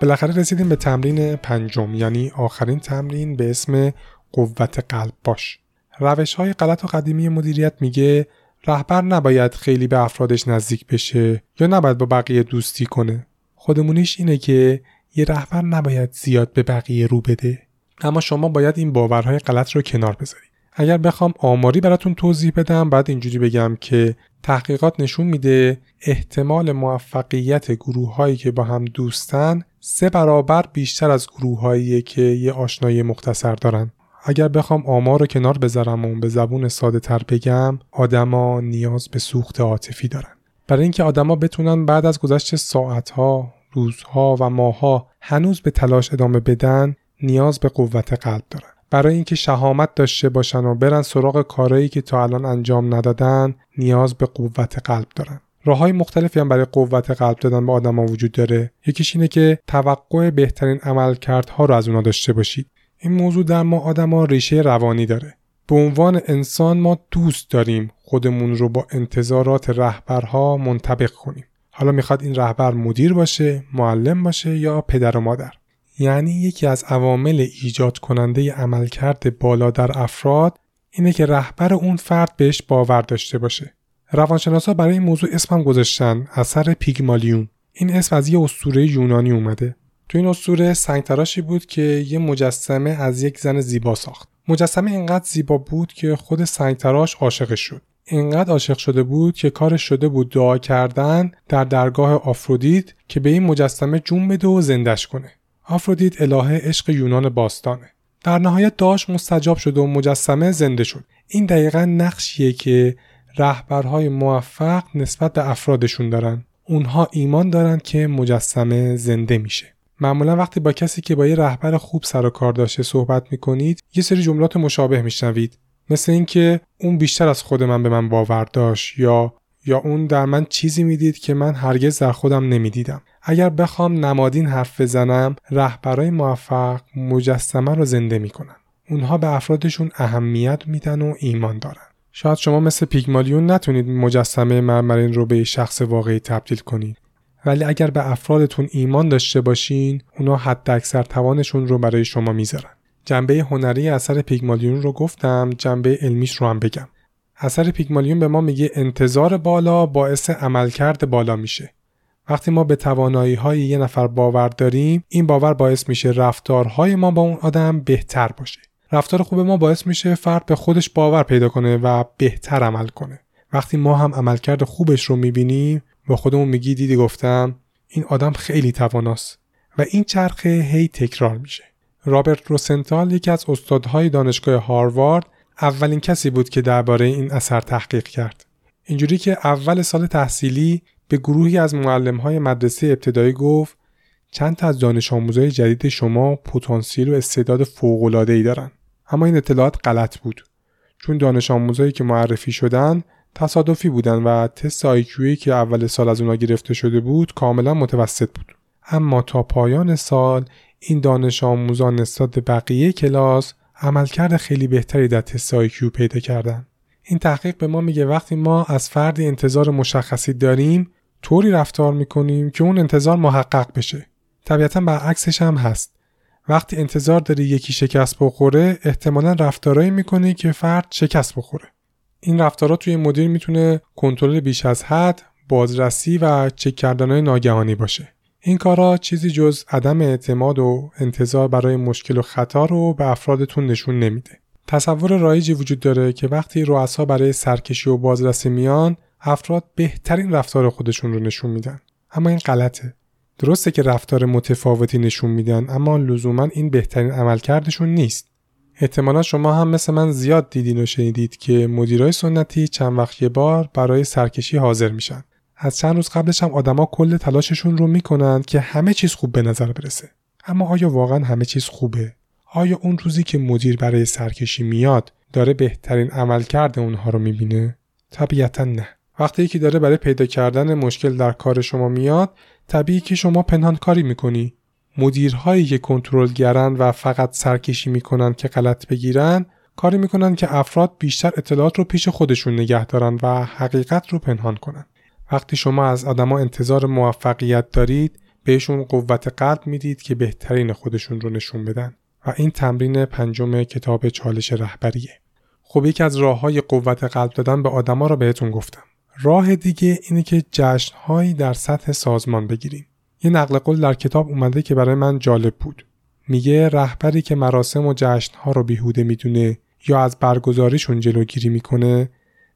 بالاخره رسیدیم به تمرین پنجم یعنی آخرین تمرین به اسم قوت قلب باش. روش های غلط و قدیمی مدیریت میگه رهبر نباید خیلی به افرادش نزدیک بشه یا نباید با بقیه دوستی کنه. خودمونیش اینه که یه رهبر نباید زیاد به بقیه رو بده. اما شما باید این باورهای غلط رو کنار بذارید. اگر بخوام آماری براتون توضیح بدم بعد اینجوری بگم که تحقیقات نشون میده احتمال موفقیت گروه هایی که با هم دوستن سه برابر بیشتر از گروه که یه آشنایی مختصر دارن. اگر بخوام آمار رو کنار بذارم و به زبون ساده تر بگم آدما نیاز به سوخت عاطفی دارن. برای اینکه آدما بتونن بعد از گذشت ساعتها، روزها و ماهها هنوز به تلاش ادامه بدن نیاز به قوت قلب دارن. برای اینکه شهامت داشته باشن و برن سراغ کارهایی که تا الان انجام ندادن نیاز به قوت قلب دارن. راه های مختلفی هم برای قوت قلب دادن به آدما وجود داره. یکیش اینه که توقع بهترین عملکردها رو از اونا داشته باشید. این موضوع در ما آدما ریشه روانی داره. به عنوان انسان ما دوست داریم خودمون رو با انتظارات رهبرها منطبق کنیم. حالا می‌خواد این رهبر مدیر باشه معلم باشه یا پدر و مادر. یعنی یکی از عوامل ایجاد کننده عملکرد بالا در افراد اینه که رهبر اون فرد بهش باور داشته باشه. روانشناسا برای این موضوع اسمم گذاشتن اثر پیگمالیون. این اسم از یه اسطوره یونانی اومده. تو این اسطوره سنگتراشی بود که یه مجسمه از یک زن زیبا ساخت. مجسمه اینقدر زیبا بود که خود سنگتراش عاشقش شد. اینقدر عاشق شده بود که کارش شده بود دعا کردن در درگاه آفرودیت که به این مجسمه جون بده و زندش کنه. آفرودیت الهه عشق یونان باستانه. در نهایت داشت مستجاب شد و مجسمه زنده شد. این دقیقا نقشیه که رهبرهای موفق نسبت به افرادشون دارن. اونها ایمان دارن که مجسمه زنده میشه. معمولا وقتی با کسی که با یه رهبر خوب سر و کار داشته صحبت می‌کنید یه سری جملات مشابه میشنوید. مثل اینکه اون بیشتر از خود من به من باور داشت یا یا اون در من چیزی می‌دید که من هرگز در خودم نمی‌دیدم. اگر بخوام نمادین حرف بزنم رهبرای موفق مجسمه رو زنده می‌کنن. اونها به افرادشون اهمیت میدن و ایمان دارن. شاید شما مثل پیگمالیون نتونید مجسمه مرمرین رو به شخص واقعی تبدیل کنید. ولی اگر به افرادتون ایمان داشته باشین اونا حد اکثر توانشون رو برای شما می‌ذارن. جنبه هنری اثر پیگمالیون رو گفتم جنبه علمیش رو هم بگم. اثر پیگمالیون به ما میگه انتظار بالا باعث عملکرد بالا میشه. وقتی ما به توانایی های یه نفر باور داریم این باور باعث میشه رفتارهای ما با اون آدم بهتر باشه. رفتار خوب ما باعث میشه فرد به خودش باور پیدا کنه و بهتر عمل کنه. وقتی ما هم عملکرد خوبش رو می‌بینیم با خودمون میگی دیدی گفتم این آدم خیلی تواناست و این چرخه هی تکرار میشه. رابرت روسنتال یکی از استادهای دانشگاه هاروارد اولین کسی بود که درباره این اثر تحقیق کرد. اینجوری که اول سال تحصیلی به گروهی از معلمهای مدرسه ابتدایی گفت چند تا از دانش آموزای جدید شما پتانسیل و استعداد فوق‌العاده‌ای دارن. اما این اطلاعات غلط بود. چون دانش آموزایی که معرفی شدن تصادفی بودن و تست آیکیویی که اول سال از اونا گرفته شده بود کاملا متوسط بود. اما تا پایان سال این دانش آموزان نسبت به بقیه کلاس عملکرد خیلی بهتری در تست آیکیو پیدا کردن. این تحقیق به ما میگه وقتی ما از فردی انتظار مشخصی داریم طوری رفتار می‌کنیم که اون انتظار محقق بشه. طبیعتا برعکسش هم هست. وقتی انتظار داری یکی شکست بخوره احتمالا رفتارهایی می‌کنی که فرد شکست بخوره. این رفتارها توی مدیر می‌تونه کنترل بیش از حد بازرسی و چک کردن ناگهانی باشه. این کارا چیزی جز عدم اعتماد و انتظار برای مشکل و خطا رو به افرادتون نشون نمیده. تصور رایجی وجود داره که وقتی رؤسا برای سرکشی و بازرسی میان افراد بهترین رفتار خودشون رو نشون میدن. اما این غلطه. درسته که رفتار متفاوتی نشون میدن اما لزوما این بهترین عملکردشون نیست. احتمالا شما هم مثل من زیاد دیدین و شنیدید که مدیرای سنتی چند وقت یه بار برای سرکشی حاضر میشن. از چند روز قبلش هم آدما کل تلاششون رو می‌کنن که همه چیز خوب به نظر برسه. اما آیا واقعا همه چیز خوبه؟ آیا اون روزی که مدیر برای سرکشی میاد داره بهترین عملکرد اونها رو می‌بینه؟ طبیعتا نه. وقتی که داره برای پیدا کردن مشکل در کار شما میاد طبیعی که شما پنهان کاری می‌کنی. مدیرهایی که کنترلگرن و فقط سرکشی می‌کنن که غلط بگیرن کاری می‌کنن که افراد بیشتر اطلاعات رو پیش خودشون نگه دارن و حقیقت رو پنهان کنن. وقتی شما از آدما انتظار موفقیت دارید بهشون قوت قلب می‌دید که بهترین خودشون رو نشون بدن. و این تمرین پنجم کتاب چالش رهبریه. خب یکی از راه های قوت قلب دادن به آدما رو بهتون گفتم. راه دیگه اینه که جشنهایی در سطح سازمان بگیریم. یه نقل قول در کتاب اومده که برای من جالب بود. میگه رهبری که مراسم و جشنها رو بیهوده می‌دونه یا از برگزاریشون جلوگیری می‌کنه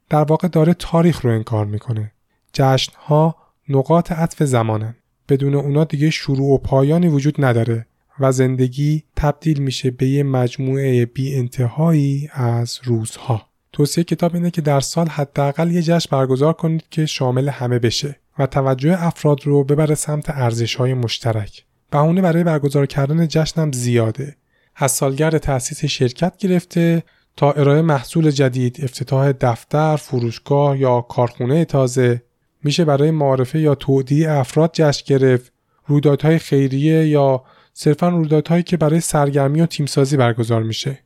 در واقع داره تاریخ رو انکار می‌کنه. جشنها نقاط عطف زمانن. بدون اونا دیگه شروع و پایانی وجود نداره و زندگی تبدیل میشه به یه مجموعه بی انتهایی از روزها. توصیه کتاب اینه که در سال حداقل یه جشن برگزار کنید که شامل همه بشه و توجه افراد رو ببره سمت ارزش های مشترک. بهونه برای برگزار کردن جشنم زیاده. از سالگرد تأسیس شرکت گرفته تا ارائه محصول جدید، افتتاح دفتر، فروشگاه یا کارخونه تازه میشه برای معارفه یا تودیع افراد جشن گرفت، رویدادهای خیریه یا صرفا رویدادهایی که برای سرگرمی و تیمسازی برگزار میشه.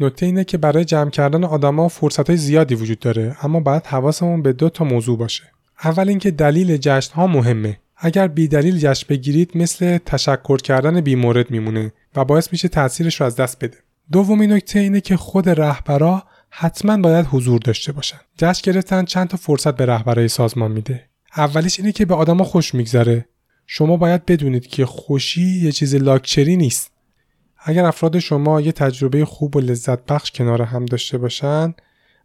نکته اینه که برای جمع کردن آدما فرصتهای زیادی وجود داره اما باید حواسمون به دو تا موضوع باشه. اول اینکه دلیل جشن ها مهمه. اگر بی دلیل جشن بگیرید مثل تشکر کردن بی مورد میمونه و باعث میشه تاثیرش رو از دست بده. دومی نکته اینه که خود رهبرا حتما باید حضور داشته باشن. جشن گرفتن چند تا فرصت به رهبرای سازمان میده. اولیش اینه که به آدما خوش میگذره. شما باید بدونید که خوشی یه چیز لاکچری نیست. اگر افراد شما یه تجربه خوب و لذت بخش کنار هم داشته باشن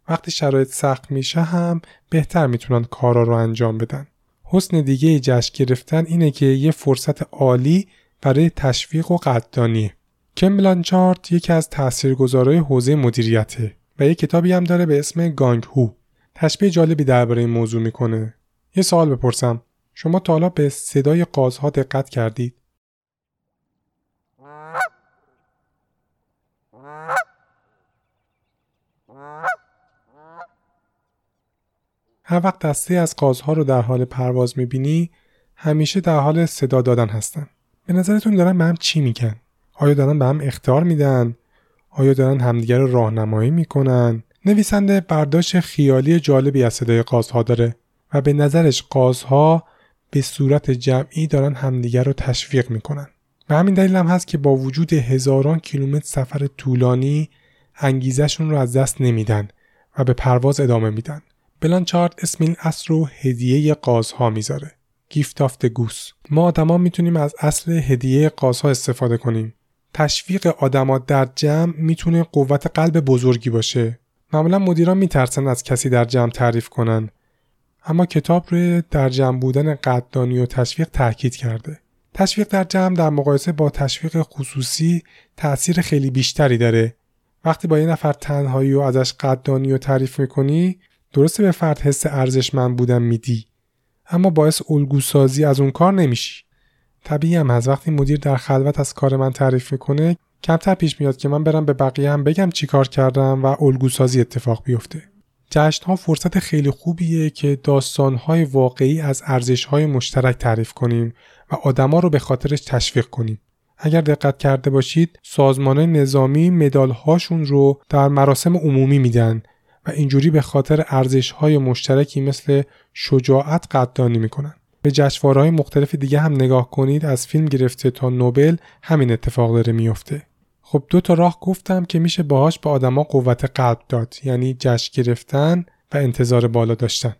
وقتی شرایط سخت میشه هم بهتر می‌تونن کارا رو انجام بدن. حسن دیگه جشن گرفتن اینه که یه فرصت عالی برای تشویق و قدردانیه. کم بلانچارت یکی از تاثیرگذارای حوزه مدیریته و یه کتابی هم داره به اسم گانگ هو. تشبیه جالبی درباره این موضوع می‌کنه. یه سوال بپرسم. شما تا حالا به صدای قازها دقت کردید؟ هر وقت دسته از قازها رو در حال پرواز می‌بینی همیشه در حال صدا دادن هستن. به نظرتون دارن به هم چی میگن؟ آیا دارن به هم اختار میدن؟ آیا دارن همدیگر رو راهنمایی می‌کنن؟ نویسنده برداشت خیالی جالبی از صدای قازها داره و به نظرش قازها به صورت جمعی دارن همدیگر رو تشویق می‌کنن. به همین دلیل هم هست که با وجود هزاران کیلومتر سفر طولانی انگیزشون رو از دست نمیدن و به پرواز ادامه میدن. بلانچارد اسم این اصل رو هدیه قازها می‌ذاره. گیفت آف گوس. ما آدما می‌تونیم از اصل هدیه قازها استفاده کنیم. تشویق آدما در جمع می‌تونه قوت قلب بزرگی باشه. معمولا مدیران میترسن از کسی در جمع تعریف کنن. اما کتاب روی در جمع بودن قدردانی و تشویق تاکید کرده. تشویق در جمع در مقایسه با تشویق خصوصی تاثیر خیلی بیشتری داره. وقتی با یه نفر تنهایی و ازش قدردانی و تعریف می‌کنی درسته به فرد حس ارزشمند بودن میدی اما باعث الگوسازی از اون کار نمیشی. طبیعی هم از وقتی مدیر در خلوت از کار من تعریف می‌کنه کمتر پیش میاد که من برم به بقیه هم بگم چی کار کردم و الگوسازی اتفاق بیفته. جشن ها فرصت خیلی خوبیه که داستان های واقعی از ارزش های مشترک تعریف کنیم و آدما رو به خاطرش تشویق کنیم. اگر دقت کرده باشید سازمان نظامی مدال هاشون رو در مراسم عمومی میدن و اینجوری به خاطر ارزش های مشترکی مثل شجاعت قدردانی می‌کنن. به جشنواره‌های مختلف دیگه هم نگاه کنید از فیلم گرفته تا نوبل همین اتفاق داره میفته خب دو تا راه گفتم که میشه باهاش به آدما قوت قلب داد یعنی جشن گرفتن و انتظار بالا داشتن.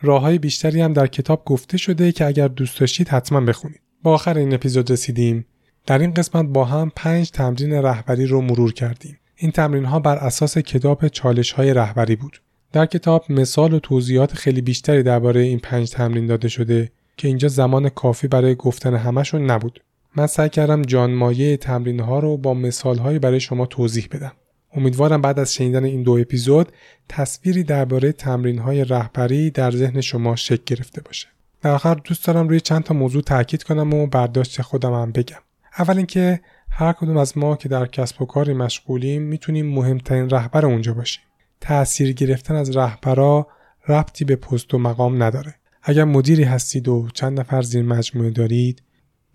راه های بیشتری هم در کتاب گفته شده که اگر دوست داشتید حتما بخونید. با آخر این اپیزود رسیدیم. در این قسمت با هم پنج تمرین رهبری رو مرور کردیم. این تمرین ها بر اساس کتاب چالش های رهبری بود. در کتاب مثال و توضیحات خیلی بیشتری درباره این پنج تمرین داده شده که اینجا زمان کافی برای گفتن همشون نبود. من سعی کردم جانمایه تمرین ها رو با مثال هایی برای شما توضیح بدم. امیدوارم بعد از شنیدن این دو اپیزود تصویری درباره تمرین های رهبری در ذهن شما شکل گرفته باشه. در آخر دوست دارم روی چند تا موضوع تاکید کنم و برداشت خودم هم بگم. اول اینکه هر کدوم از ما که در کسب و کاری مشغولیم می‌تونیم مهمترین رهبر اونجا باشیم. تأثیر گرفتن از رهبرا ربطی به پست و مقام نداره. اگر مدیری هستید و چند نفر زیر مجموعه دارید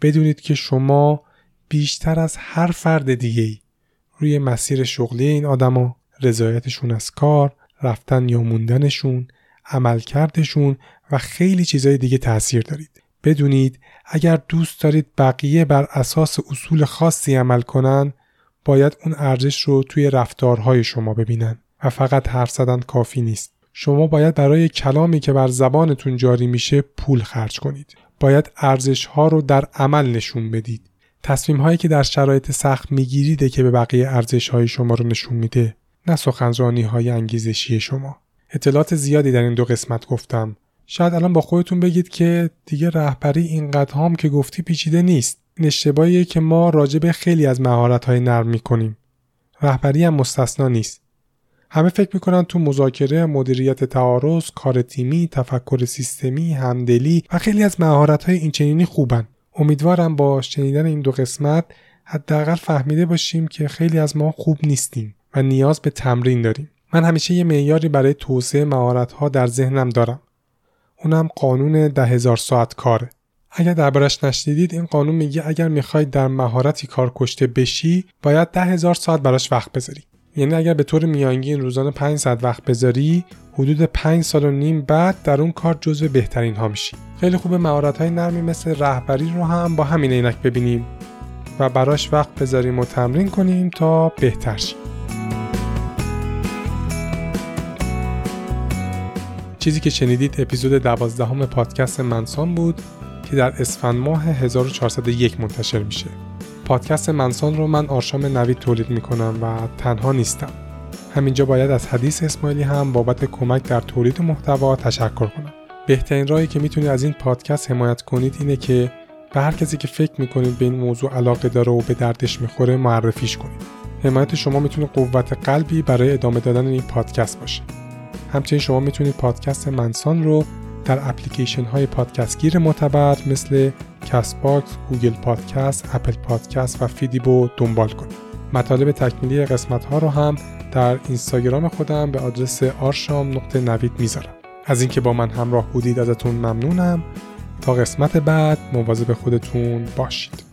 بدونید که شما بیشتر از هر فرد دیگه روی مسیر شغلی این آدما رضایتشون از کار، رفتن یا موندنشون، عملکردشون و خیلی چیزای دیگه تاثیر دارید. بدونید اگر دوست دارید بقیه بر اساس اصول خاصی عمل کنن باید اون ارزش رو توی رفتارهای شما ببینن و فقط حرف زدن کافی نیست. شما باید برای کلامی که بر زبانتون جاری میشه پول خرج کنید. باید ارزش ها رو در عمل نشون بدید. تصمیم هایی که در شرایط سخت میگیریده که به بقیه ارزش های شما رو نشون میده نه سخنرانی های انگیزشی شما. اطلاعات زیادی در این دو قسمت گفتم. شاید الان با خودتون بگید که دیگه رهبری اینقدر هم که گفتی پیچیده نیست. این اشتباهیه که ما راجع به خیلی از مهارت های نرم می‌کنیم. رهبری هم مستثنا نیست. همه فکر می‌کنن تو مذاکره مدیریت تعارض کار تیمی تفکر سیستمی همدلی و خیلی از مهارت های اینچنینی خوبن. امیدوارم با شنیدن این دو قسمت حداقل فهمیده باشیم که خیلی از ما خوب نیستیم و نیاز به تمرین داریم. من همیشه یه معیاری برای توسعه مهارت ها در ذهنم دارم. اونم قانون ده هزار ساعت کاره. اگر دربارش نشنیدید این قانون میگه اگر می‌خواید در مهارتی کار کشته بشی باید ده هزار ساعت براش وقت بذاری. یعنی اگر به طور میانگین روزانه 5 ساعت وقت بذاری حدود 5 سال و نیم بعد در اون کار جزو بهترین ها میشی. خیلی خوب مهارت های نرمی مثل رهبری رو هم با همین عینک ببینیم و براش وقت بذاریم و تمرین کنیم تا بهتر شیم. چیزی که شنیدید اپیزود دوازدهم پادکست منسان بود که در اسفند ماه 1401 منتشر میشه. پادکست منسان رو من آرشام نوید تولید می‌کنم و تنها نیستم. همینجا باید از حدیث اسماعیلی هم بابت کمک در تولید محتوا تشکر کنم. بهترین راهی که می‌تونید از این پادکست حمایت کنید اینه که به هر کسی که فکر می‌کنید به این موضوع علاقه داره و به دردش می‌خوره معرفیش کنید. حمایت شما می‌تونه قوت قلبی برای ادامه دادن این پادکست باشه. همچنین شما می‌تونید پادکست منسان رو در اپلیکیشن های پادکستگیر معتبر مثل کست باکس، گوگل پادکست، اپل پادکست و فیدیبو دنبال کنید. مطالب تکمیلی قسمت ها رو هم در اینستاگرام خودم به آدرس آرشام نقطه نوید می‌ذارم. از اینکه با من همراه بودید ازتون ممنونم. تا قسمت بعد مواظب خودتون باشید.